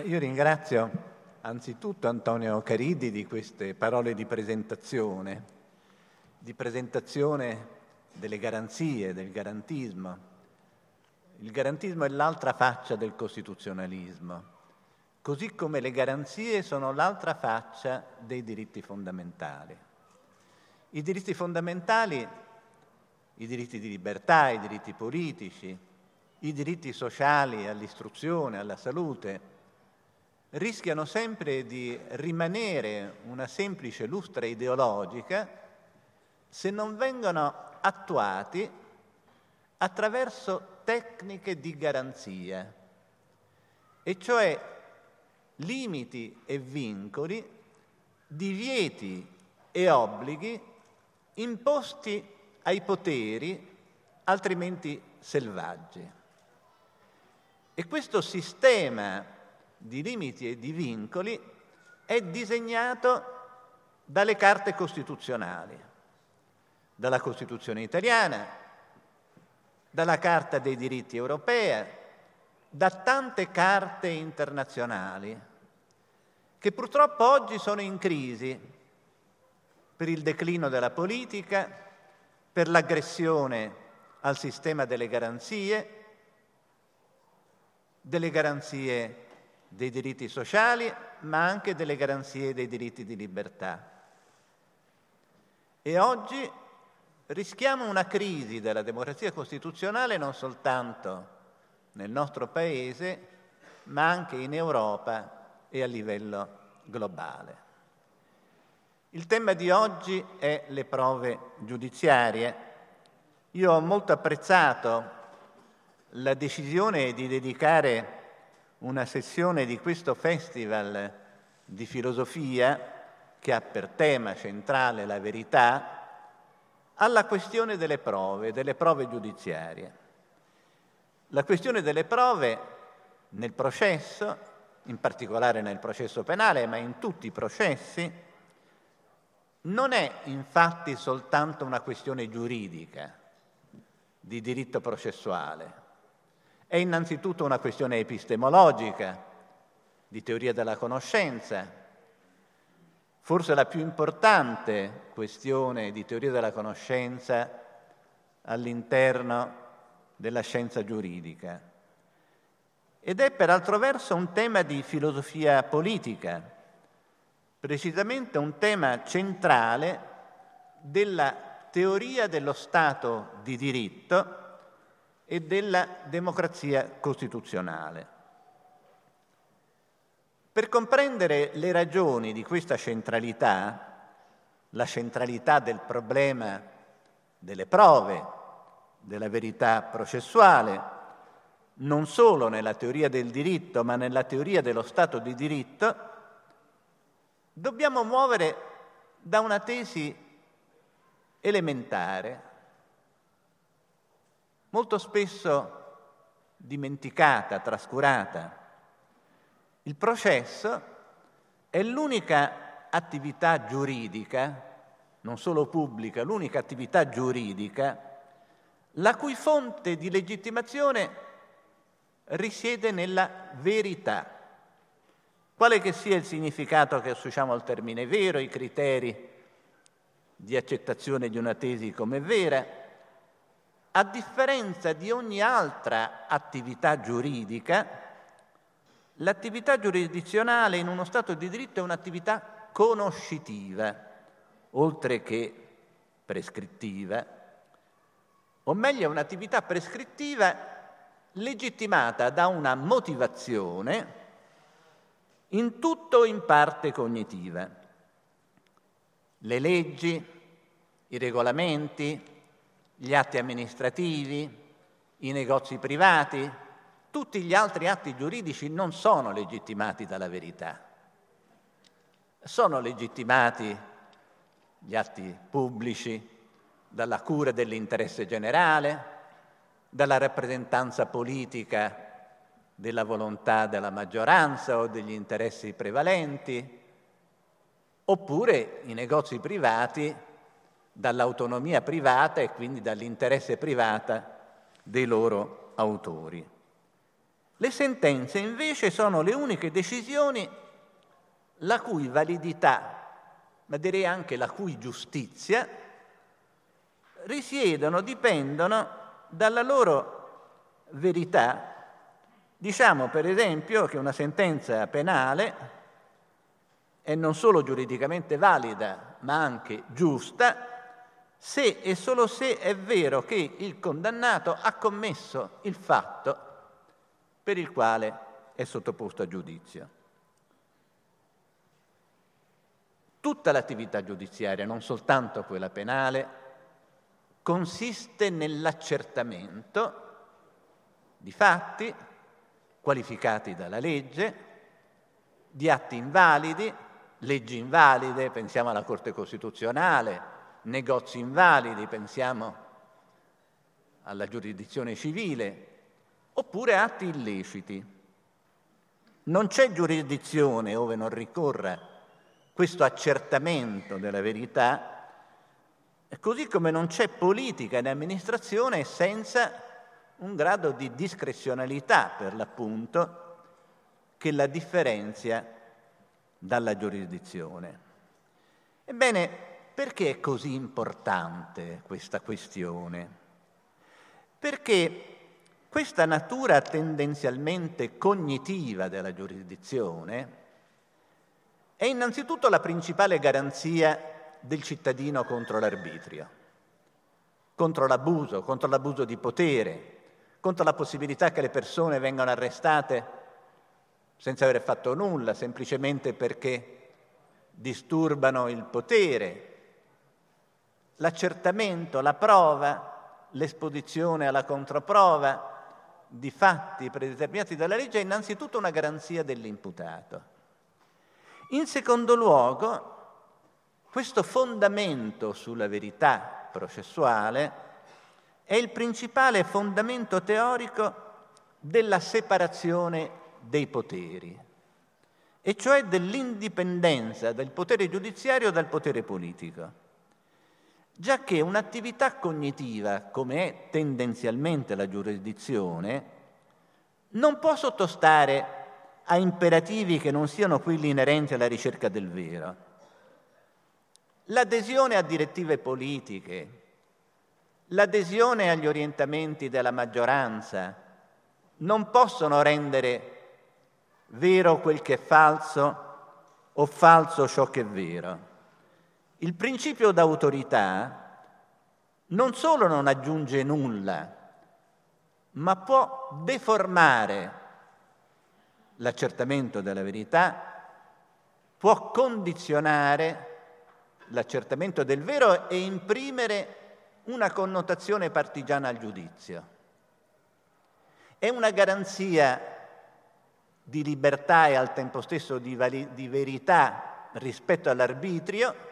io ringrazio anzitutto Antonio Caridi di queste parole di presentazione, di presentazione delle garanzie, del garantismo. Il garantismo è l'altra faccia del costituzionalismo, così come le garanzie sono l'altra faccia dei diritti fondamentali. I diritti fondamentali, i diritti di libertà, i diritti politici, i diritti sociali all'istruzione, alla salute, rischiano sempre di rimanere una semplice lustra ideologica se non vengono attuati attraverso tecniche di garanzia, e cioè limiti e vincoli, divieti e obblighi imposti ai poteri altrimenti selvaggi. E questo sistema di limiti e di vincoli è disegnato dalle carte costituzionali, dalla Costituzione italiana, dalla Carta dei diritti europea, da tante carte internazionali che purtroppo oggi sono in crisi per il declino della politica, per l'aggressione al sistema delle garanzie, delle garanzie dei diritti sociali, ma anche delle garanzie dei diritti di libertà. E oggi rischiamo una crisi della democrazia costituzionale non soltanto nel nostro Paese, ma anche in Europa e a livello globale. Il tema di oggi è le prove giudiziarie. Io ho molto apprezzato la decisione di dedicare una sessione di questo festival di filosofia che ha per tema centrale la verità, alla questione delle prove, delle prove giudiziarie. La questione delle prove nel processo, in particolare nel processo penale, ma in tutti i processi, non è infatti soltanto una questione giuridica di diritto processuale, è innanzitutto una questione epistemologica, di teoria della conoscenza, forse la più importante questione di teoria della conoscenza all'interno della scienza giuridica. Ed è per altro verso un tema di filosofia politica, precisamente un tema centrale della teoria dello Stato di diritto e della democrazia costituzionale. Per comprendere le ragioni di questa centralità, la centralità del problema delle prove, della verità processuale, non solo nella teoria del diritto, ma nella teoria dello Stato di diritto, dobbiamo muovere da una tesi elementare, molto spesso dimenticata, trascurata. Il processo è l'unica attività giuridica, non solo pubblica, l'unica attività giuridica, la cui fonte di legittimazione risiede nella verità. Quale che sia il significato che associamo al termine vero, i criteri di accettazione di una tesi come vera, a differenza di ogni altra attività giuridica, l'attività giurisdizionale in uno Stato di diritto è un'attività conoscitiva, oltre che prescrittiva, o meglio è un'attività prescrittiva legittimata da una motivazione in tutto o in parte cognitiva. Le leggi, i regolamenti, gli atti amministrativi, i negozi privati, tutti gli altri atti giuridici non sono legittimati dalla verità. Sono legittimati gli atti pubblici dalla cura dell'interesse generale, dalla rappresentanza politica della volontà della maggioranza o degli interessi prevalenti, oppure i negozi privati dall'autonomia privata e quindi dall'interesse privata dei loro autori. Le sentenze invece sono le uniche decisioni la cui validità, ma direi anche la cui giustizia, risiedono, dipendono dalla loro verità. Diciamo per esempio che una sentenza penale è non solo giuridicamente valida, ma anche giusta, se e solo se è vero che il condannato ha commesso il fatto per il quale è sottoposto a giudizio. Tutta l'attività giudiziaria, non soltanto quella penale, consiste nell'accertamento di fatti qualificati dalla legge, di atti invalidi, leggi invalide, pensiamo alla Corte Costituzionale, negozi invalidi, pensiamo alla giurisdizione civile, oppure atti illeciti. Non c'è giurisdizione ove non ricorra questo accertamento della verità, così come non c'è politica in amministrazione senza un grado di discrezionalità, per l'appunto, che la differenzia dalla giurisdizione. Ebbene, perché è così importante questa questione? Perché questa natura tendenzialmente cognitiva della giurisdizione è innanzitutto la principale garanzia del cittadino contro l'arbitrio, contro l'abuso, contro l'abuso di potere, contro la possibilità che le persone vengano arrestate senza aver fatto nulla, semplicemente perché disturbano il potere. L'accertamento, la prova, l'esposizione alla controprova di fatti predeterminati dalla legge è innanzitutto una garanzia dell'imputato. In secondo luogo, questo fondamento sulla verità processuale è il principale fondamento teorico della separazione dei poteri, e cioè dell'indipendenza del potere giudiziario dal potere politico già che un'attività cognitiva, come è tendenzialmente la giurisdizione, non può sottostare a imperativi che non siano quelli inerenti alla ricerca del vero. L'adesione a direttive politiche, l'adesione agli orientamenti della maggioranza non possono rendere vero quel che è falso o falso ciò che è vero. Il principio d'autorità non solo non aggiunge nulla, ma può deformare l'accertamento della verità, può condizionare l'accertamento del vero e imprimere una connotazione partigiana al giudizio. È una garanzia di libertà e al tempo stesso di, vali- di verità rispetto all'arbitrio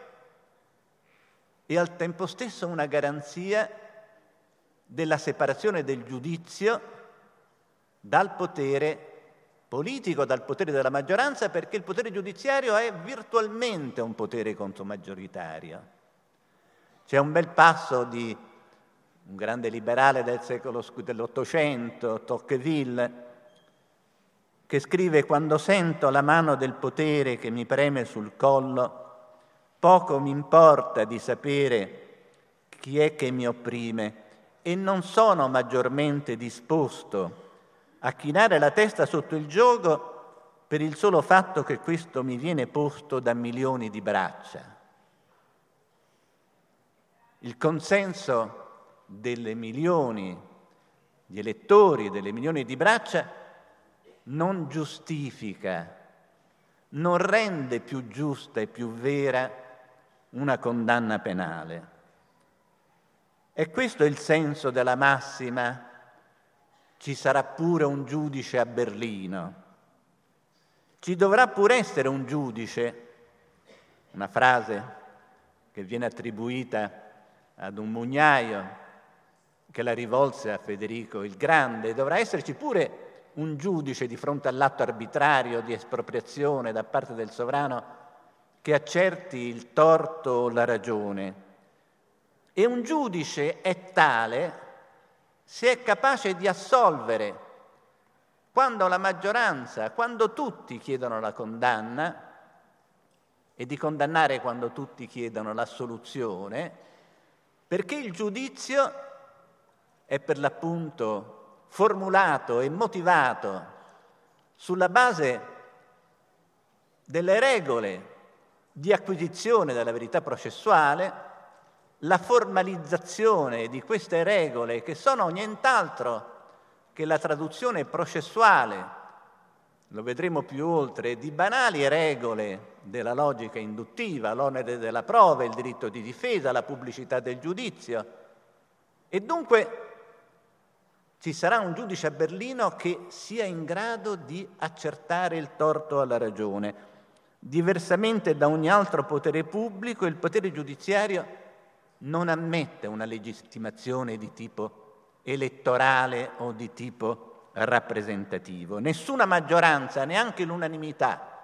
e al tempo stesso una garanzia della separazione del giudizio dal potere politico, dal potere della maggioranza, perché il potere giudiziario è virtualmente un potere contromaggioritario. C'è un bel passo di un grande liberale del secolo dell'Ottocento, Tocqueville, che scrive quando sento la mano del potere che mi preme sul collo, Poco mi importa di sapere chi è che mi opprime e non sono maggiormente disposto a chinare la testa sotto il gioco per il solo fatto che questo mi viene posto da milioni di braccia. Il consenso delle milioni di elettori, delle milioni di braccia, non giustifica, non rende più giusta e più vera una condanna penale. E questo è il senso della massima ci sarà pure un giudice a Berlino. Ci dovrà pure essere un giudice, una frase che viene attribuita ad un mugnaio che la rivolse a Federico il Grande, dovrà esserci pure un giudice di fronte all'atto arbitrario di espropriazione da parte del sovrano che accerti il torto o la ragione. E un giudice è tale se è capace di assolvere quando la maggioranza, quando tutti chiedono la condanna, e di condannare quando tutti chiedono l'assoluzione, perché il giudizio è per l'appunto formulato e motivato sulla base delle regole di acquisizione della verità processuale, la formalizzazione di queste regole che sono nient'altro che la traduzione processuale, lo vedremo più oltre, di banali regole della logica induttiva, l'onere della prova, il diritto di difesa, la pubblicità del giudizio. E dunque ci sarà un giudice a Berlino che sia in grado di accertare il torto alla ragione. Diversamente da ogni altro potere pubblico, il potere giudiziario non ammette una legittimazione di tipo elettorale o di tipo rappresentativo. Nessuna maggioranza, neanche l'unanimità,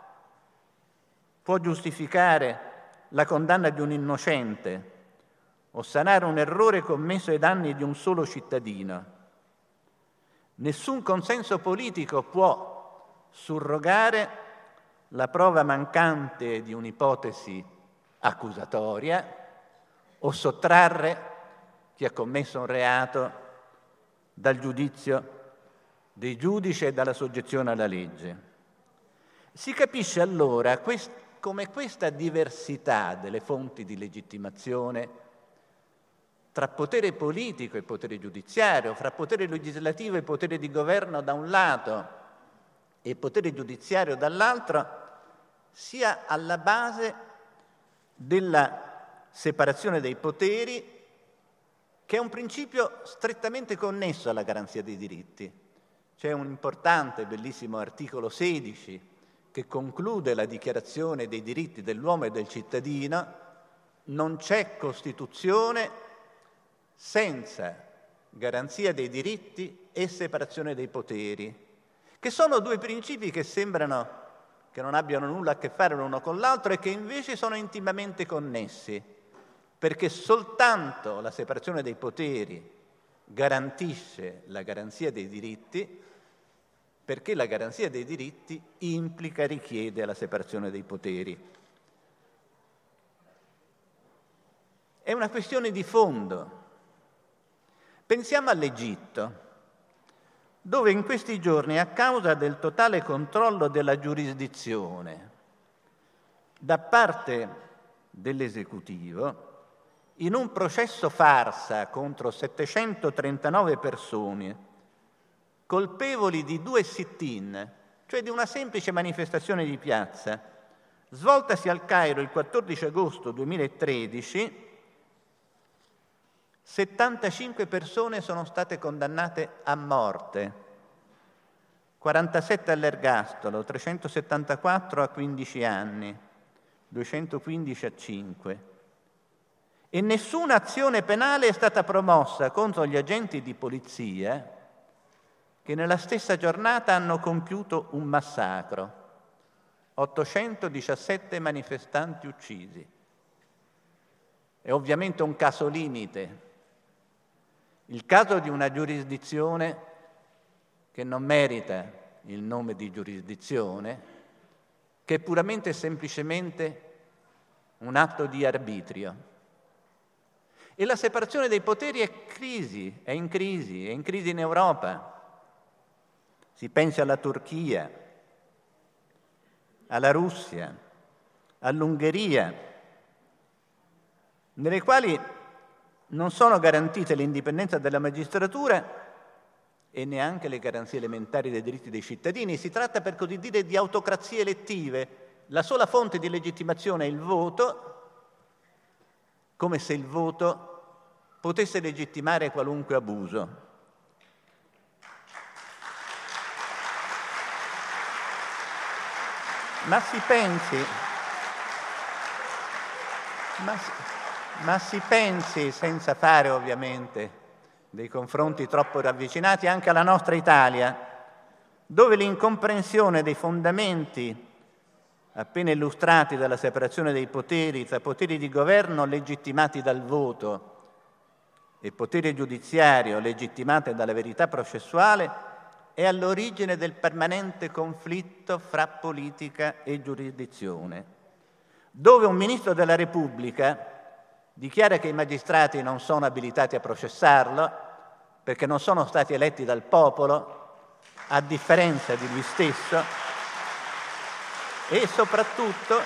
può giustificare la condanna di un innocente o sanare un errore commesso ai danni di un solo cittadino. Nessun consenso politico può surrogare la prova mancante di un'ipotesi accusatoria o sottrarre chi ha commesso un reato dal giudizio dei giudici e dalla soggezione alla legge. Si capisce allora quest- come questa diversità delle fonti di legittimazione tra potere politico e potere giudiziario, fra potere legislativo e potere di governo da un lato e potere giudiziario dall'altro, sia alla base della separazione dei poteri, che è un principio strettamente connesso alla garanzia dei diritti. C'è un importante, bellissimo articolo 16 che conclude la dichiarazione dei diritti dell'uomo e del cittadino, non c'è Costituzione senza garanzia dei diritti e separazione dei poteri, che sono due principi che sembrano che non abbiano nulla a che fare l'uno con l'altro e che invece sono intimamente connessi perché soltanto la separazione dei poteri garantisce la garanzia dei diritti, perché la garanzia dei diritti implica, richiede la separazione dei poteri. È una questione di fondo. Pensiamo all'Egitto, dove in questi giorni, a causa del totale controllo della giurisdizione da parte dell'esecutivo, in un processo farsa contro 739 persone, colpevoli di due sit-in, cioè di una semplice manifestazione di piazza, svoltasi al Cairo il 14 agosto 2013, 75 persone sono state condannate a morte, 47 all'ergastolo, 374 a 15 anni, 215 a 5 e nessuna azione penale è stata promossa contro gli agenti di polizia che nella stessa giornata hanno compiuto un massacro. 817 manifestanti uccisi. È ovviamente un caso limite, il caso di una giurisdizione che non merita il nome di giurisdizione, che è puramente e semplicemente un atto di arbitrio. E la separazione dei poteri è crisi, è in crisi, è in crisi in Europa. Si pensi alla Turchia, alla Russia, all'Ungheria, nelle quali non sono garantite l'indipendenza della magistratura e neanche le garanzie elementari dei diritti dei cittadini. Si tratta per così dire di autocrazie elettive. La sola fonte di legittimazione è il voto come se il voto potesse legittimare qualunque abuso. Ma si pensi, ma, ma si pensi, senza fare ovviamente dei confronti troppo ravvicinati, anche alla nostra Italia, dove l'incomprensione dei fondamenti appena illustrati dalla separazione dei poteri tra poteri di governo legittimati dal voto e potere giudiziario legittimate dalla verità processuale è all'origine del permanente conflitto fra politica e giurisdizione, dove un ministro della Repubblica dichiara che i magistrati non sono abilitati a processarlo perché non sono stati eletti dal popolo, a differenza di lui stesso, e soprattutto,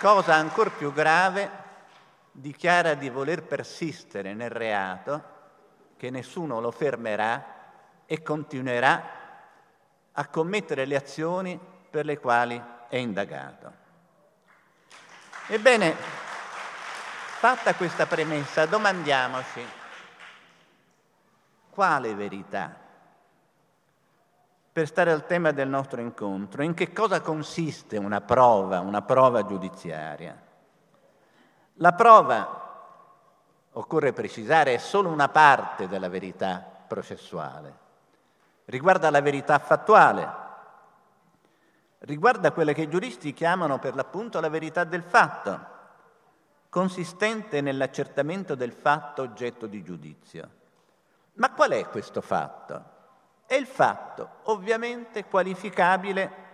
cosa ancora più grave, dichiara di voler persistere nel reato, che nessuno lo fermerà e continuerà a commettere le azioni per le quali è indagato. Ebbene, fatta questa premessa, domandiamoci quale verità? Per stare al tema del nostro incontro, in che cosa consiste una prova, una prova giudiziaria? La prova, occorre precisare, è solo una parte della verità processuale. Riguarda la verità fattuale, riguarda quella che i giuristi chiamano per l'appunto la verità del fatto, consistente nell'accertamento del fatto oggetto di giudizio. Ma qual è questo fatto? È il fatto ovviamente qualificabile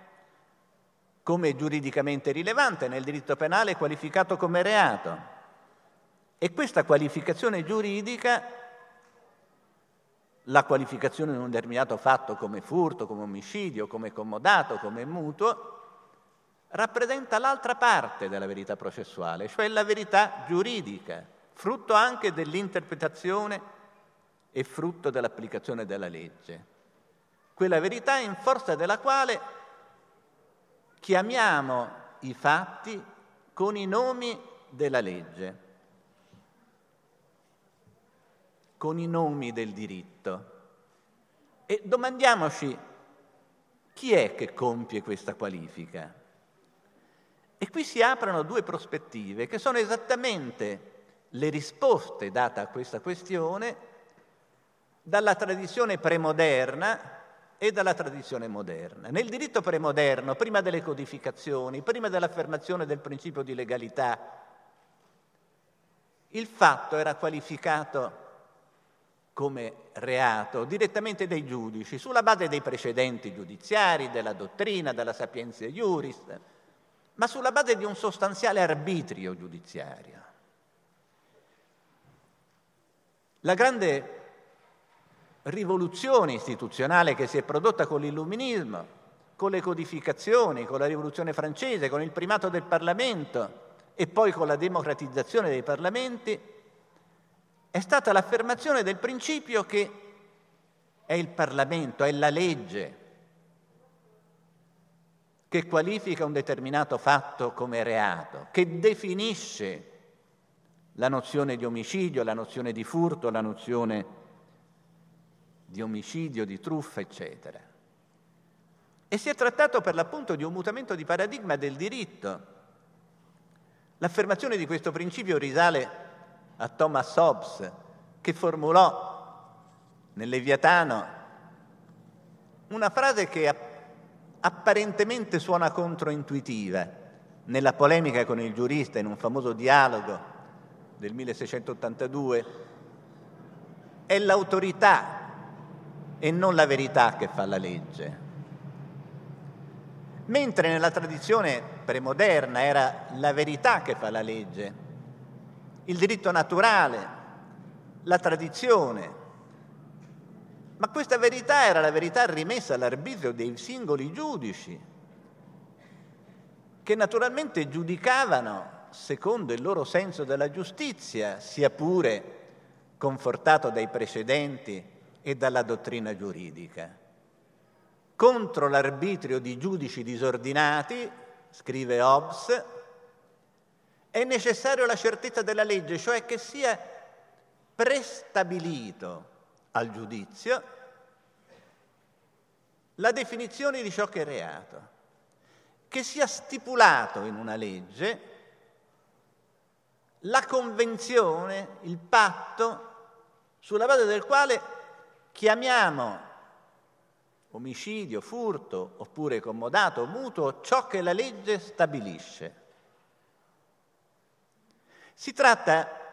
come giuridicamente rilevante, nel diritto penale qualificato come reato. E questa qualificazione giuridica, la qualificazione di un determinato fatto come furto, come omicidio, come comodato, come mutuo, rappresenta l'altra parte della verità processuale, cioè la verità giuridica, frutto anche dell'interpretazione e frutto dell'applicazione della legge. Quella verità in forza della quale chiamiamo i fatti con i nomi della legge, con i nomi del diritto. E domandiamoci chi è che compie questa qualifica. E qui si aprono due prospettive che sono esattamente le risposte date a questa questione dalla tradizione premoderna e dalla tradizione moderna. Nel diritto premoderno, prima delle codificazioni, prima dell'affermazione del principio di legalità, il fatto era qualificato come reato direttamente dai giudici, sulla base dei precedenti giudiziari, della dottrina, della sapienza iuris, ma sulla base di un sostanziale arbitrio giudiziario. La grande rivoluzione istituzionale che si è prodotta con l'illuminismo, con le codificazioni, con la rivoluzione francese, con il primato del Parlamento e poi con la democratizzazione dei parlamenti, è stata l'affermazione del principio che è il Parlamento, è la legge che qualifica un determinato fatto come reato, che definisce la nozione di omicidio, la nozione di furto, la nozione di di omicidio, di truffa, eccetera. E si è trattato per l'appunto di un mutamento di paradigma del diritto. L'affermazione di questo principio risale a Thomas Hobbes, che formulò nel Leviatano una frase che apparentemente suona controintuitiva nella polemica con il giurista in un famoso dialogo del 1682, è l'autorità e non la verità che fa la legge. Mentre nella tradizione premoderna era la verità che fa la legge, il diritto naturale, la tradizione. Ma questa verità era la verità rimessa all'arbitrio dei singoli giudici, che naturalmente giudicavano secondo il loro senso della giustizia, sia pure confortato dai precedenti e dalla dottrina giuridica. Contro l'arbitrio di giudici disordinati, scrive Hobbes, è necessario la certezza della legge, cioè che sia prestabilito al giudizio la definizione di ciò che è reato, che sia stipulato in una legge la convenzione, il patto sulla base del quale chiamiamo omicidio, furto oppure comodato, mutuo, ciò che la legge stabilisce. Si tratta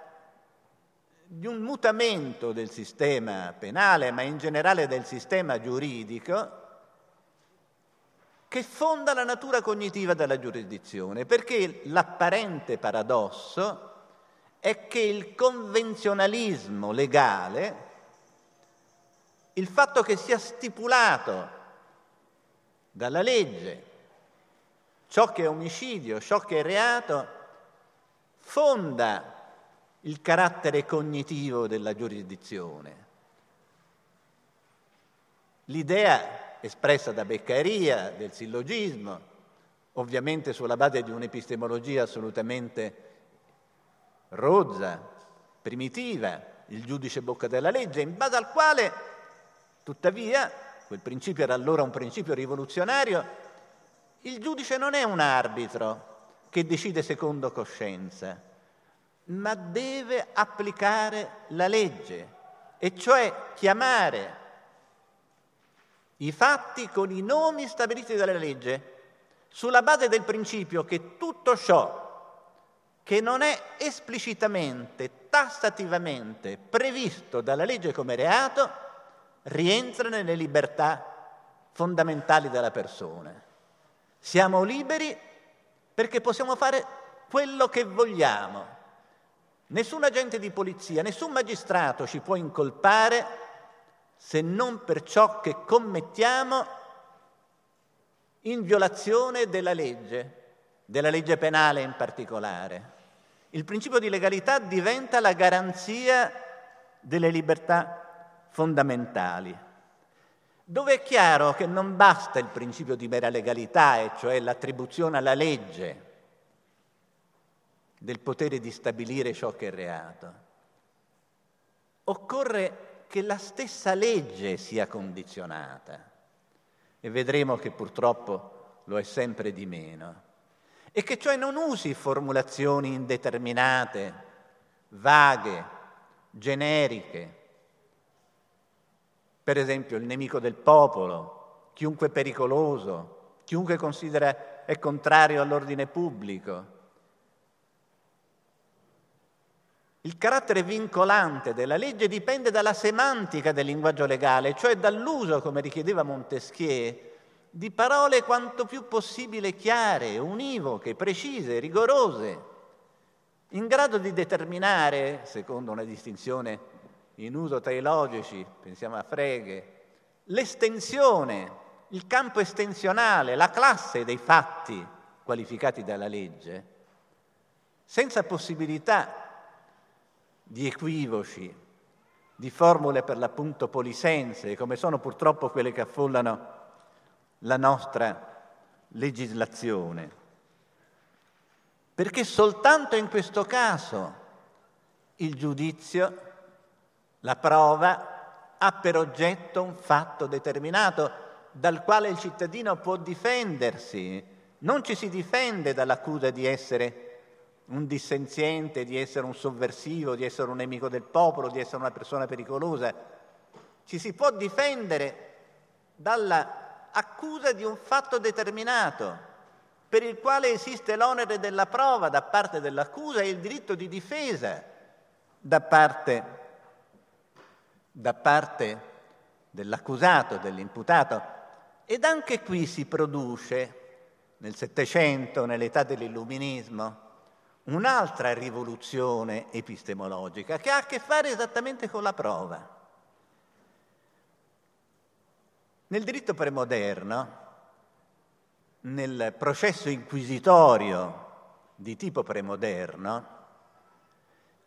di un mutamento del sistema penale, ma in generale del sistema giuridico, che fonda la natura cognitiva della giurisdizione, perché l'apparente paradosso è che il convenzionalismo legale, il fatto che sia stipulato dalla legge ciò che è omicidio, ciò che è reato, fonda il carattere cognitivo della giurisdizione. L'idea espressa da Beccaria del sillogismo, ovviamente sulla base di un'epistemologia assolutamente rozza, primitiva, il giudice bocca della legge, in base al quale, tuttavia, quel principio era allora un principio rivoluzionario, il giudice non è un arbitro che decide secondo coscienza, ma deve applicare la legge, e cioè chiamare i fatti con i nomi stabiliti dalla legge, sulla base del principio che tutto ciò che non è esplicitamente, tassativamente previsto dalla legge come reato, rientra nelle libertà fondamentali della persona. Siamo liberi perché possiamo fare quello che vogliamo, Nessun agente di polizia, nessun magistrato ci può incolpare se non per ciò che commettiamo in violazione della legge, della legge penale in particolare. Il principio di legalità diventa la garanzia delle libertà fondamentali, dove è chiaro che non basta il principio di mera legalità, e cioè l'attribuzione alla legge del potere di stabilire ciò che è reato. Occorre che la stessa legge sia condizionata e vedremo che purtroppo lo è sempre di meno e che cioè non usi formulazioni indeterminate, vaghe, generiche. Per esempio il nemico del popolo, chiunque pericoloso, chiunque considera è contrario all'ordine pubblico, Il carattere vincolante della legge dipende dalla semantica del linguaggio legale, cioè dall'uso, come richiedeva Montesquieu, di parole quanto più possibile chiare, univoche, precise, rigorose, in grado di determinare, secondo una distinzione in uso tra i logici, pensiamo a Frege, l'estensione, il campo estensionale, la classe dei fatti qualificati dalla legge, senza possibilità di equivoci, di formule per l'appunto polisense, come sono purtroppo quelle che affollano la nostra legislazione. Perché soltanto in questo caso il giudizio, la prova, ha per oggetto un fatto determinato dal quale il cittadino può difendersi. Non ci si difende dall'accusa di essere un dissenziente, di essere un sovversivo, di essere un nemico del popolo, di essere una persona pericolosa. Ci si può difendere dall'accusa di un fatto determinato per il quale esiste l'onere della prova da parte dell'accusa e il diritto di difesa da parte, da parte dell'accusato, dell'imputato. Ed anche qui si produce, nel Settecento, nell'età dell'illuminismo, un'altra rivoluzione epistemologica che ha a che fare esattamente con la prova. Nel diritto premoderno, nel processo inquisitorio di tipo premoderno,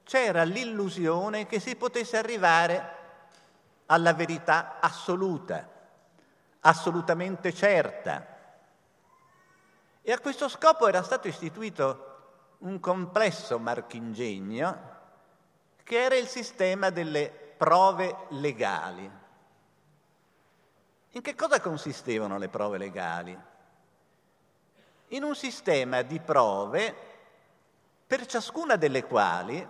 c'era l'illusione che si potesse arrivare alla verità assoluta, assolutamente certa. E a questo scopo era stato istituito un complesso marchingegno che era il sistema delle prove legali. In che cosa consistevano le prove legali? In un sistema di prove per ciascuna delle quali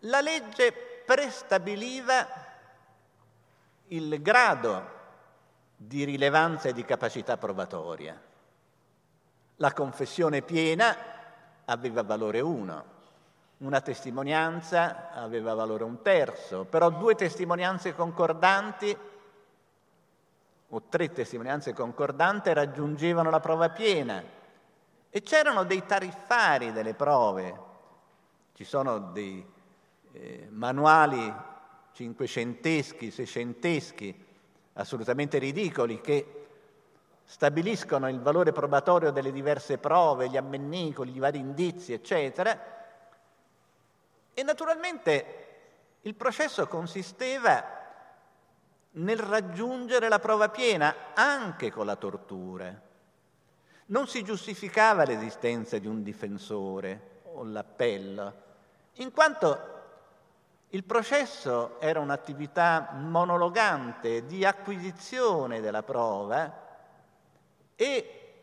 la legge prestabiliva il grado di rilevanza e di capacità provatoria. La confessione piena aveva valore 1, una testimonianza aveva valore un terzo, però due testimonianze concordanti o tre testimonianze concordanti raggiungevano la prova piena. E c'erano dei tariffari delle prove, ci sono dei eh, manuali cinquecenteschi, seicenteschi, assolutamente ridicoli, che stabiliscono il valore probatorio delle diverse prove, gli ammennicoli, i vari indizi, eccetera, e naturalmente il processo consisteva nel raggiungere la prova piena anche con la tortura. Non si giustificava l'esistenza di un difensore o l'appello, in quanto il processo era un'attività monologante di acquisizione della prova e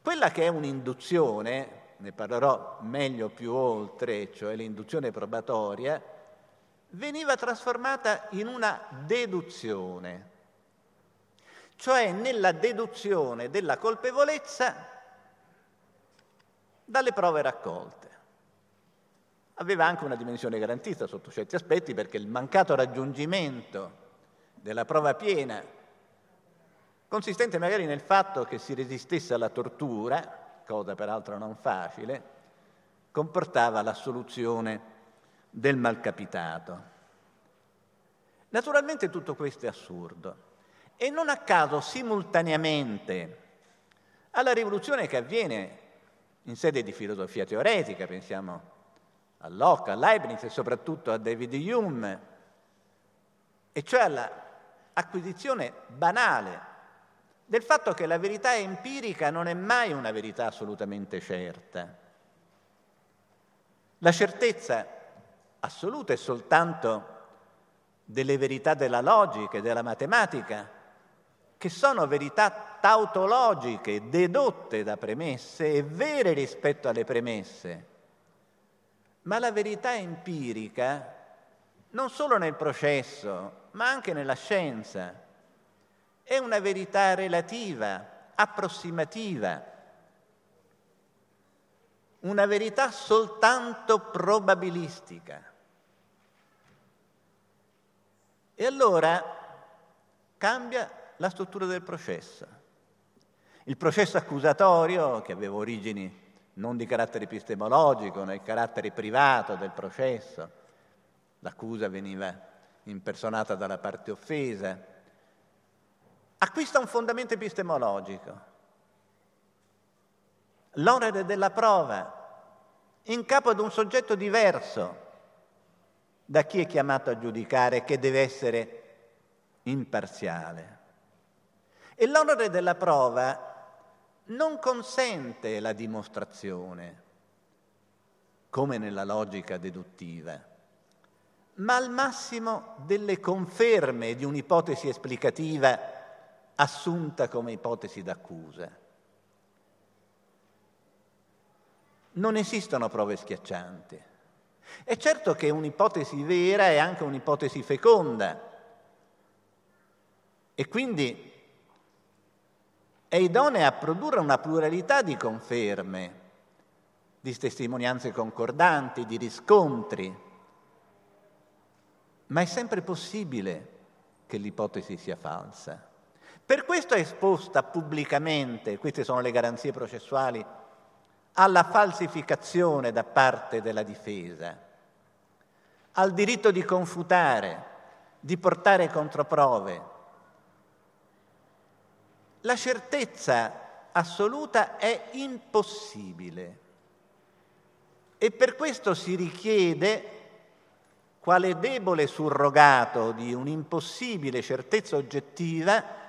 quella che è un'induzione, ne parlerò meglio più oltre, cioè l'induzione probatoria, veniva trasformata in una deduzione, cioè nella deduzione della colpevolezza dalle prove raccolte. Aveva anche una dimensione garantista sotto certi aspetti perché il mancato raggiungimento della prova piena, consistente magari nel fatto che si resistesse alla tortura, cosa peraltro non facile, comportava l'assoluzione del malcapitato. Naturalmente tutto questo è assurdo e non a caso simultaneamente alla rivoluzione che avviene in sede di filosofia teoretica, pensiamo a Locke, a Leibniz e soprattutto a David Hume, e cioè all'acquisizione banale del fatto che la verità empirica non è mai una verità assolutamente certa. La certezza assoluta è soltanto delle verità della logica e della matematica, che sono verità tautologiche, dedotte da premesse e vere rispetto alle premesse. Ma la verità empirica, non solo nel processo, ma anche nella scienza, è una verità relativa, approssimativa, una verità soltanto probabilistica. E allora cambia la struttura del processo. Il processo accusatorio, che aveva origini non di carattere epistemologico, nel carattere privato del processo, l'accusa veniva impersonata dalla parte offesa, acquista un fondamento epistemologico. L'onere della prova in capo ad un soggetto diverso da chi è chiamato a giudicare che deve essere imparziale. E l'onere della prova non consente la dimostrazione, come nella logica deduttiva, ma al massimo delle conferme di un'ipotesi esplicativa assunta come ipotesi d'accusa. Non esistono prove schiaccianti. È certo che un'ipotesi vera è anche un'ipotesi feconda e quindi è idonea a produrre una pluralità di conferme, di testimonianze concordanti, di riscontri, ma è sempre possibile che l'ipotesi sia falsa. Per questo è esposta pubblicamente, queste sono le garanzie processuali, alla falsificazione da parte della difesa, al diritto di confutare, di portare controprove. La certezza assoluta è impossibile e per questo si richiede quale debole surrogato di un'impossibile certezza oggettiva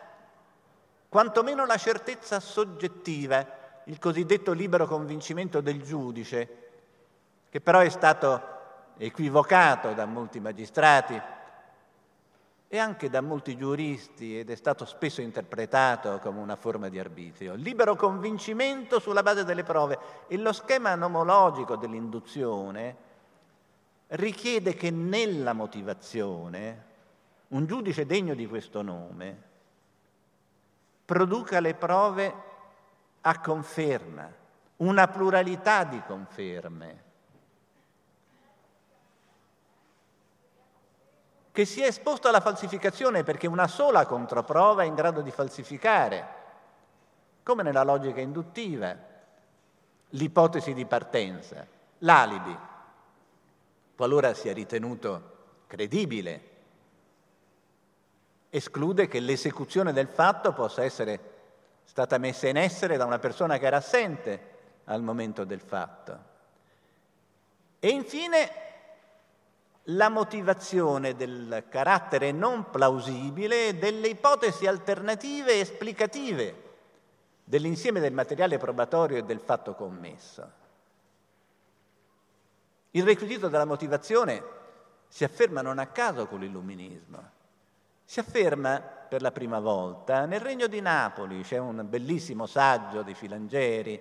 quantomeno la certezza soggettiva, il cosiddetto libero convincimento del giudice, che però è stato equivocato da molti magistrati e anche da molti giuristi ed è stato spesso interpretato come una forma di arbitrio. Libero convincimento sulla base delle prove e lo schema nomologico dell'induzione richiede che nella motivazione un giudice degno di questo nome produca le prove a conferma, una pluralità di conferme. che sia esposto alla falsificazione perché una sola controprova è in grado di falsificare, come nella logica induttiva, l'ipotesi di partenza, l'alibi, qualora sia ritenuto credibile esclude che l'esecuzione del fatto possa essere stata messa in essere da una persona che era assente al momento del fatto. E infine la motivazione del carattere non plausibile delle ipotesi alternative esplicative dell'insieme del materiale probatorio e del fatto commesso. Il requisito della motivazione si afferma non a caso con l'illuminismo. Si afferma per la prima volta nel Regno di Napoli, c'è un bellissimo saggio di Filangeri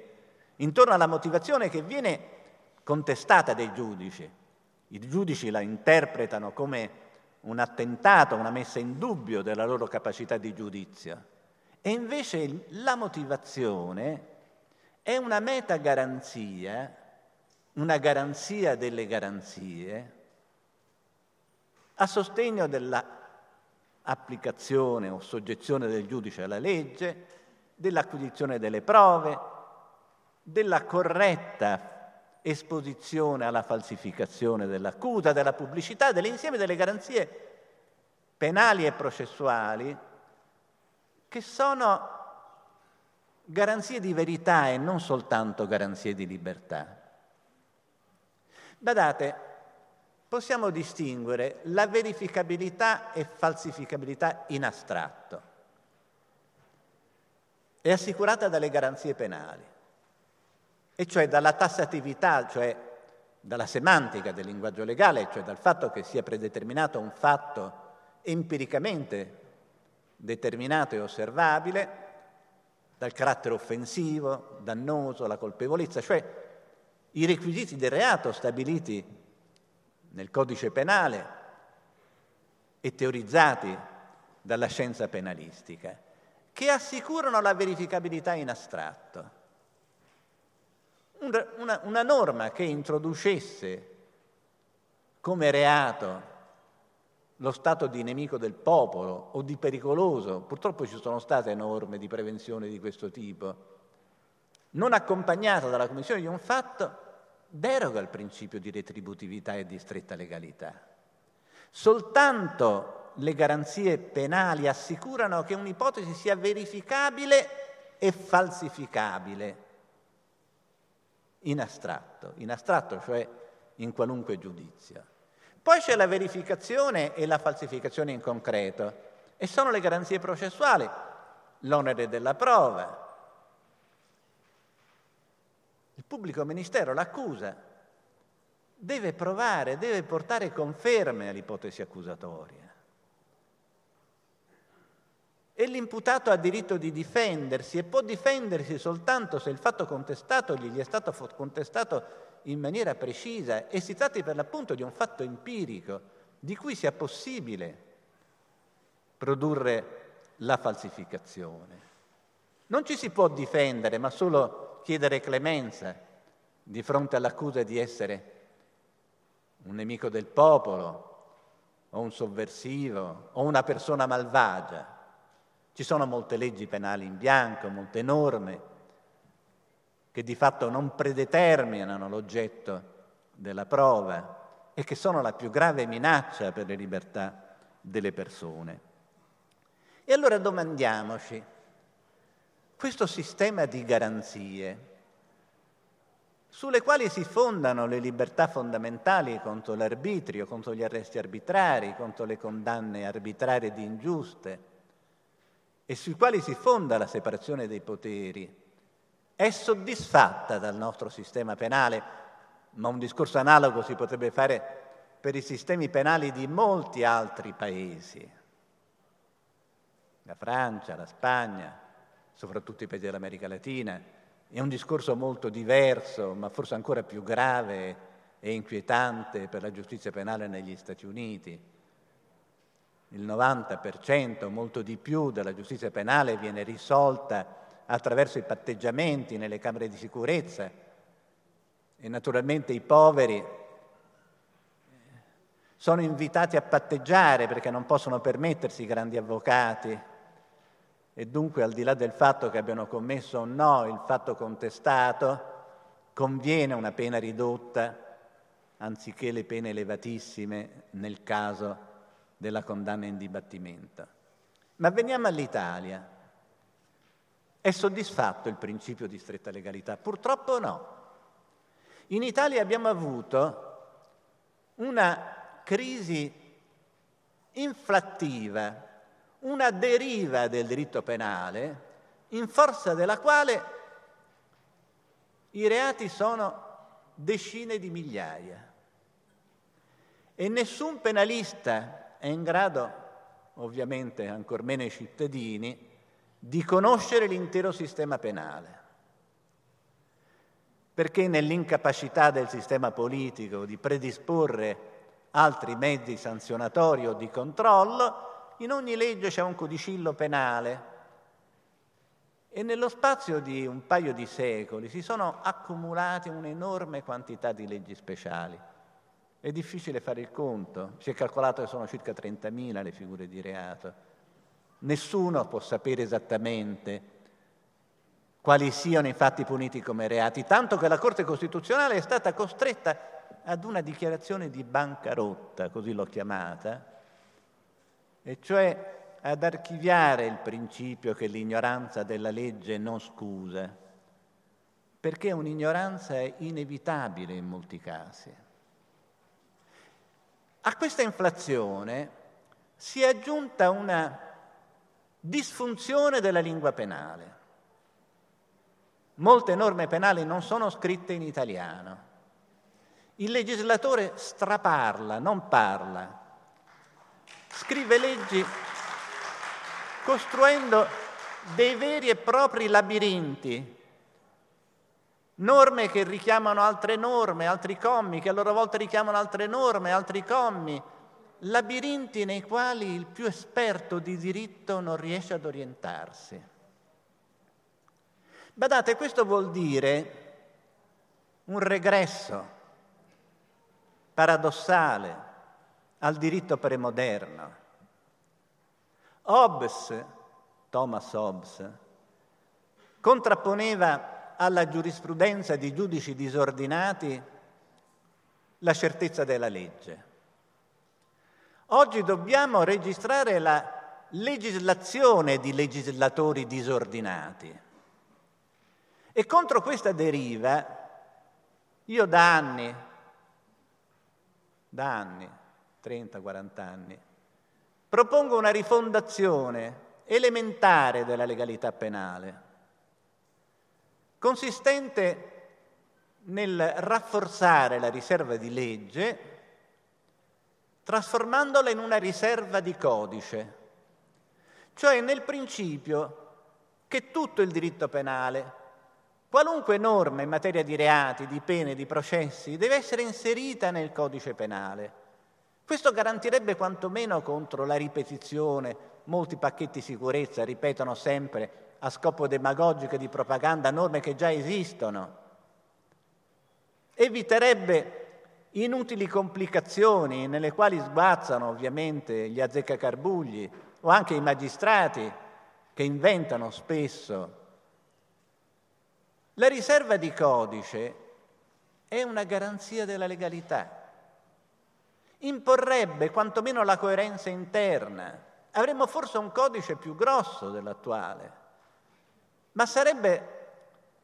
intorno alla motivazione che viene contestata dai giudici. I giudici la interpretano come un attentato, una messa in dubbio della loro capacità di giudizio. E invece la motivazione è una metagaranzia, una garanzia delle garanzie, a sostegno dell'applicazione o soggezione del giudice alla legge, dell'acquisizione delle prove, della corretta esposizione alla falsificazione dell'accusa, della pubblicità, dell'insieme delle garanzie penali e processuali che sono garanzie di verità e non soltanto garanzie di libertà. Badate, possiamo distinguere la verificabilità e falsificabilità in astratto. È assicurata dalle garanzie penali e cioè dalla tassatività, cioè dalla semantica del linguaggio legale, cioè dal fatto che sia predeterminato un fatto empiricamente determinato e osservabile, dal carattere offensivo, dannoso, la colpevolezza, cioè i requisiti del reato stabiliti nel codice penale e teorizzati dalla scienza penalistica, che assicurano la verificabilità in astratto. Una, una norma che introducesse come reato lo stato di nemico del popolo o di pericoloso, purtroppo ci sono state norme di prevenzione di questo tipo, non accompagnata dalla commissione di un fatto, deroga al principio di retributività e di stretta legalità. Soltanto le garanzie penali assicurano che un'ipotesi sia verificabile e falsificabile in astratto, in astratto cioè in qualunque giudizio. Poi c'è la verificazione e la falsificazione in concreto e sono le garanzie processuali, l'onere della prova. Il pubblico ministero, l'accusa, deve provare, deve portare conferme all'ipotesi accusatoria. E l'imputato ha diritto di difendersi e può difendersi soltanto se il fatto contestato gli è stato contestato in maniera precisa e si tratti per l'appunto di un fatto empirico di cui sia possibile produrre la falsificazione. Non ci si può difendere, ma solo chiedere clemenza di fronte all'accusa di essere un nemico del popolo o un sovversivo o una persona malvagia. Ci sono molte leggi penali in bianco, molte norme che di fatto non predeterminano l'oggetto della prova e che sono la più grave minaccia per le libertà delle persone. E allora domandiamoci, questo sistema di garanzie sulle quali si fondano le libertà fondamentali contro l'arbitrio, contro gli arresti arbitrari, contro le condanne arbitrarie ed ingiuste, e sui quali si fonda la separazione dei poteri è soddisfatta dal nostro sistema penale, ma un discorso analogo si potrebbe fare per i sistemi penali di molti altri paesi, la Francia, la Spagna, soprattutto i paesi dell'America Latina. È un discorso molto diverso, ma forse ancora più grave e inquietante per la giustizia penale negli Stati Uniti. Il 90%, molto di più, della giustizia penale viene risolta attraverso i patteggiamenti nelle camere di sicurezza. E naturalmente i poveri sono invitati a patteggiare perché non possono permettersi grandi avvocati e dunque al di là del fatto che abbiano commesso o no il fatto contestato, conviene una pena ridotta anziché le pene elevatissime nel caso della condanna in dibattimento. Ma veniamo all'Italia. È soddisfatto il principio di stretta legalità? Purtroppo no. In Italia abbiamo avuto una crisi inflattiva, una deriva del diritto penale in forza della quale i reati sono decine di migliaia e nessun penalista è in grado, ovviamente ancor meno i cittadini, di conoscere l'intero sistema penale. Perché nell'incapacità del sistema politico di predisporre altri mezzi sanzionatori o di controllo, in ogni legge c'è un codicillo penale e nello spazio di un paio di secoli si sono accumulate un'enorme quantità di leggi speciali. È difficile fare il conto, si è calcolato che sono circa 30.000 le figure di reato. Nessuno può sapere esattamente quali siano i fatti puniti come reati, tanto che la Corte Costituzionale è stata costretta ad una dichiarazione di bancarotta, così l'ho chiamata, e cioè ad archiviare il principio che l'ignoranza della legge non scusa, perché un'ignoranza è inevitabile in molti casi. A questa inflazione si è aggiunta una disfunzione della lingua penale. Molte norme penali non sono scritte in italiano il legislatore straparla, non parla. Scrive leggi costruendo dei veri e propri labirinti, norme che richiamano altre norme, altri commi, che a loro volta richiamano altre norme, altri commi, labirinti nei quali il più esperto di diritto non riesce ad orientarsi. Badate, questo vuol dire un regresso paradossale al diritto premoderno. Hobbes, Thomas Hobbes, contrapponeva alla giurisprudenza di giudici disordinati la certezza della legge. Oggi dobbiamo registrare la legislazione di legislatori disordinati. E contro questa deriva io da anni da anni, 30-40 anni, propongo una rifondazione elementare della legalità penale, consistente nel rafforzare la riserva di legge trasformandola in una riserva di codice, cioè nel principio che tutto il diritto penale, Qualunque norma in materia di reati, di pene, di processi deve essere inserita nel codice penale. Questo garantirebbe quantomeno contro la ripetizione. Molti pacchetti sicurezza ripetono sempre a scopo demagogico e di propaganda norme che già esistono. Eviterebbe inutili complicazioni nelle quali sguazzano ovviamente gli azzeccacarbugli o anche i magistrati che inventano spesso la riserva di codice è una garanzia della legalità, imporrebbe quantomeno la coerenza interna. Avremmo forse un codice più grosso dell'attuale, ma sarebbe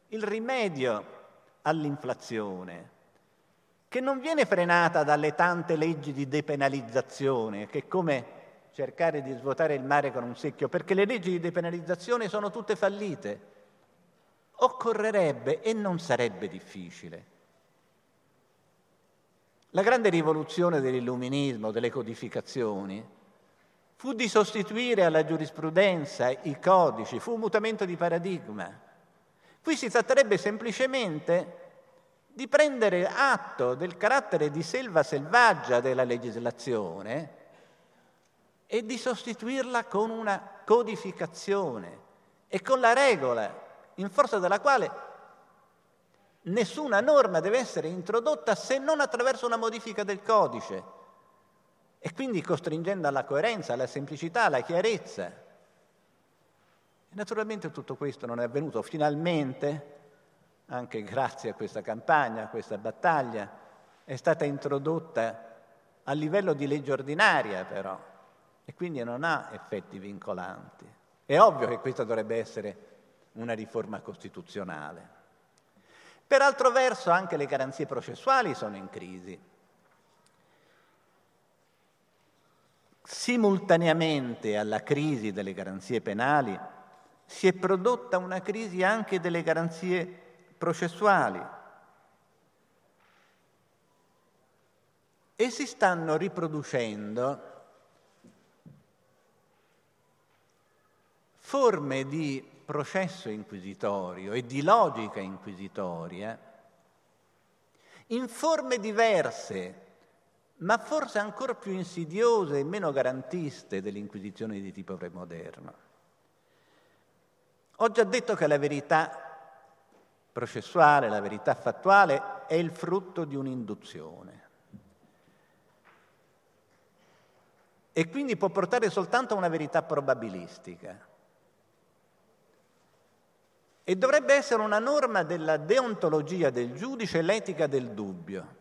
il rimedio all'inflazione, che non viene frenata dalle tante leggi di depenalizzazione, che è come cercare di svuotare il mare con un secchio, perché le leggi di depenalizzazione sono tutte fallite occorrerebbe e non sarebbe difficile. La grande rivoluzione dell'illuminismo, delle codificazioni, fu di sostituire alla giurisprudenza i codici, fu un mutamento di paradigma. Qui si tratterebbe semplicemente di prendere atto del carattere di selva selvaggia della legislazione e di sostituirla con una codificazione e con la regola in forza della quale nessuna norma deve essere introdotta se non attraverso una modifica del codice. e quindi costringendo alla coerenza, alla semplicità, alla chiarezza. Naturalmente tutto questo non è avvenuto. Finalmente, anche grazie a questa campagna, a questa battaglia, è stata introdotta a livello di legge ordinaria però, e quindi non ha effetti vincolanti. È ovvio che questa dovrebbe essere una riforma costituzionale. Per altro verso anche le garanzie processuali sono in crisi. Simultaneamente alla crisi delle garanzie penali si è prodotta una crisi anche delle garanzie processuali e si stanno riproducendo forme di processo inquisitorio e di logica inquisitoria in forme diverse ma forse ancora più insidiose e meno garantiste dell'Inquisizione di tipo premoderno. Ho già detto che la verità processuale, la verità fattuale è il frutto di un'induzione e quindi può portare soltanto a una verità probabilistica. E dovrebbe essere una norma della deontologia del giudice l'etica del dubbio.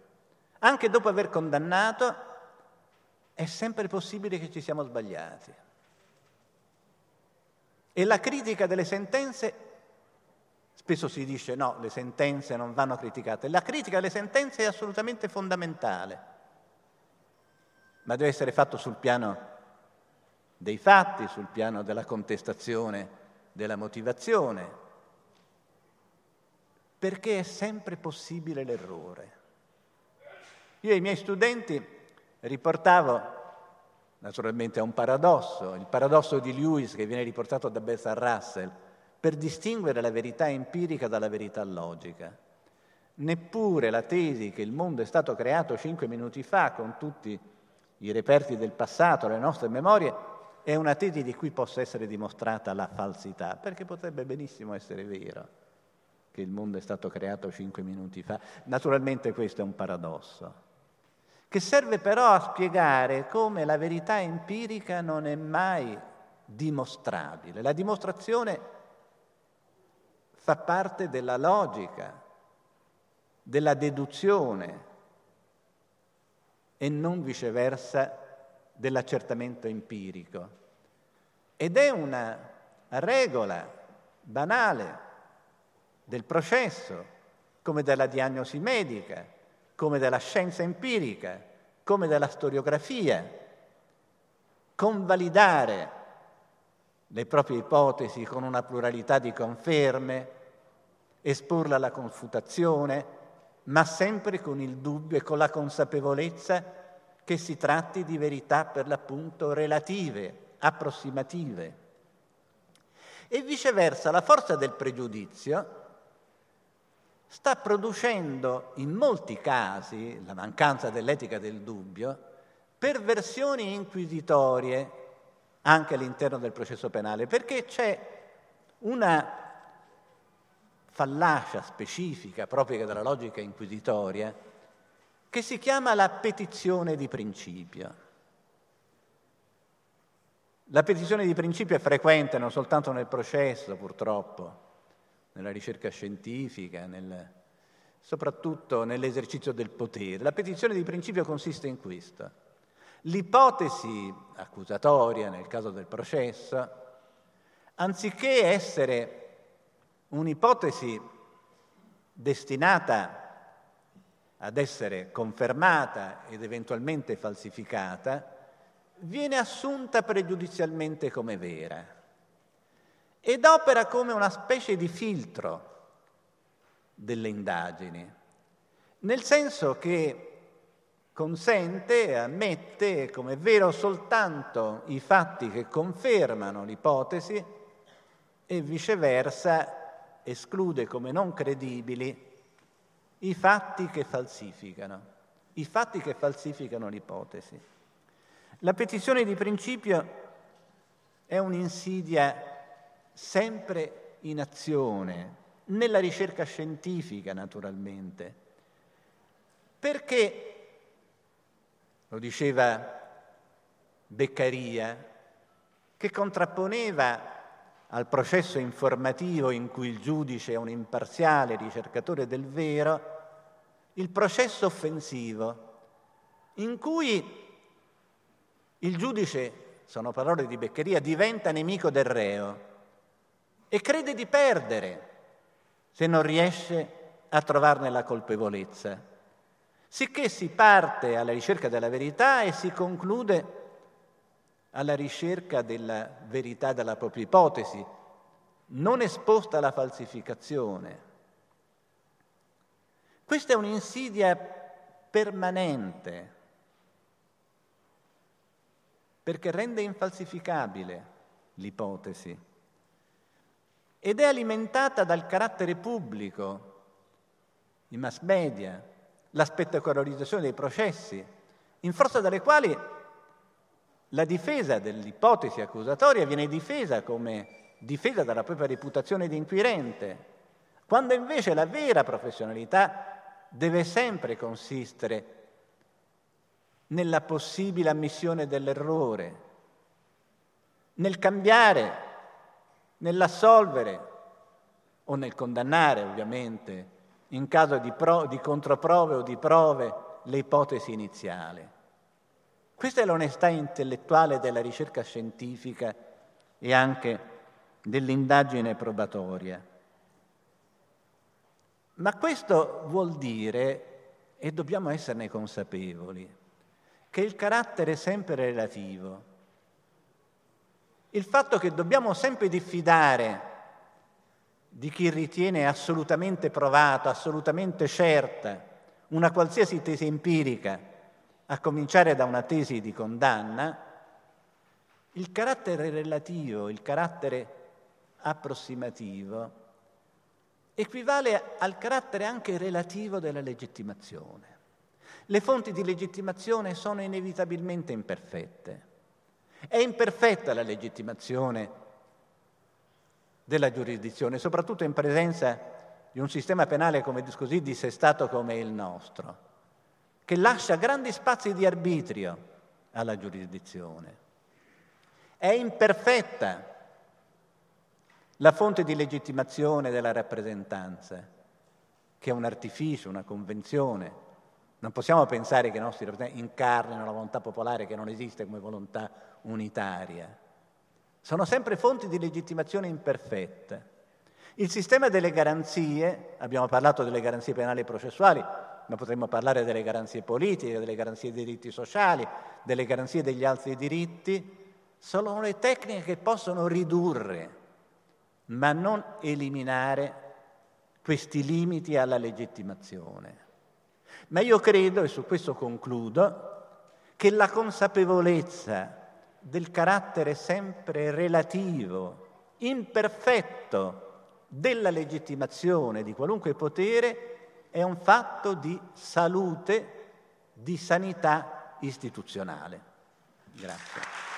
Anche dopo aver condannato è sempre possibile che ci siamo sbagliati. E la critica delle sentenze, spesso si dice no, le sentenze non vanno criticate, la critica delle sentenze è assolutamente fondamentale, ma deve essere fatto sul piano dei fatti, sul piano della contestazione della motivazione, perché è sempre possibile l'errore. Io ai miei studenti riportavo, naturalmente a un paradosso, il paradosso di Lewis che viene riportato da Bertrand Russell, per distinguere la verità empirica dalla verità logica. Neppure la tesi che il mondo è stato creato cinque minuti fa con tutti i reperti del passato, le nostre memorie, è una tesi di cui possa essere dimostrata la falsità, perché potrebbe benissimo essere vero che il mondo è stato creato cinque minuti fa. Naturalmente questo è un paradosso che serve però a spiegare come la verità empirica non è mai dimostrabile. La dimostrazione fa parte della logica, della deduzione e non viceversa dell'accertamento empirico. Ed è una regola banale del processo, come della diagnosi medica, come della scienza empirica, come della storiografia, convalidare le proprie ipotesi con una pluralità di conferme, esporle alla confutazione, ma sempre con il dubbio e con la consapevolezza che si tratti di verità per l'appunto relative, approssimative. E viceversa, la forza del pregiudizio sta producendo in molti casi, la mancanza dell'etica del dubbio, perversioni inquisitorie anche all'interno del processo penale, perché c'è una fallacia specifica propria della logica inquisitoria che si chiama la petizione di principio. La petizione di principio è frequente non soltanto nel processo, purtroppo, nella ricerca scientifica, nel, soprattutto nell'esercizio del potere. La petizione di principio consiste in questo. L'ipotesi accusatoria nel caso del processo, anziché essere un'ipotesi destinata ad essere confermata ed eventualmente falsificata, viene assunta pregiudizialmente come vera ed opera come una specie di filtro delle indagini, nel senso che consente, ammette come vero soltanto i fatti che confermano l'ipotesi e viceversa esclude come non credibili i fatti che falsificano, i fatti che falsificano l'ipotesi. La petizione di principio è un'insidia sempre in azione, nella ricerca scientifica naturalmente, perché, lo diceva Beccaria, che contrapponeva al processo informativo in cui il giudice è un imparziale ricercatore del vero, il processo offensivo, in cui il giudice, sono parole di Beccheria, diventa nemico del reo e crede di perdere se non riesce a trovarne la colpevolezza. Sicché si parte alla ricerca della verità e si conclude alla ricerca della verità della propria ipotesi, non esposta alla falsificazione. Questa è un'insidia permanente, perché rende infalsificabile l'ipotesi ed è alimentata dal carattere pubblico, i mass media, la spettacolarizzazione dei processi, in forza delle quali la difesa dell'ipotesi accusatoria viene difesa come difesa dalla propria reputazione di inquirente, quando invece la vera professionalità deve sempre consistere nella possibile ammissione dell'errore, nel cambiare, nell'assolvere o nel condannare, ovviamente, in caso di, pro- di controprove o di prove, le ipotesi iniziali. Questa è l'onestà intellettuale della ricerca scientifica e anche dell'indagine probatoria. Ma questo vuol dire, e dobbiamo esserne consapevoli, che il carattere sempre relativo. Il fatto che dobbiamo sempre diffidare di chi ritiene assolutamente provato, assolutamente certa una qualsiasi tesi empirica, a cominciare da una tesi di condanna, il carattere relativo, il carattere approssimativo, equivale al carattere anche relativo della legittimazione. Le fonti di legittimazione sono inevitabilmente imperfette. È imperfetta la legittimazione della giurisdizione, soprattutto in presenza di un sistema penale come, così dissestato come il nostro che lascia grandi spazi di arbitrio alla giurisdizione. È imperfetta la fonte di legittimazione della rappresentanza, che è un artificio, una convenzione. Non possiamo pensare che i nostri rappresentanti incarnino la volontà popolare che non esiste come volontà unitaria. Sono sempre fonti di legittimazione imperfetta. Il sistema delle garanzie, abbiamo parlato delle garanzie penali e processuali, ma potremmo parlare delle garanzie politiche, delle garanzie dei diritti sociali, delle garanzie degli altri diritti, sono le tecniche che possono ridurre, ma non eliminare questi limiti alla legittimazione. Ma io credo, e su questo concludo, che la consapevolezza del carattere sempre relativo, imperfetto della legittimazione di qualunque potere è un fatto di salute, di sanità istituzionale. Grazie.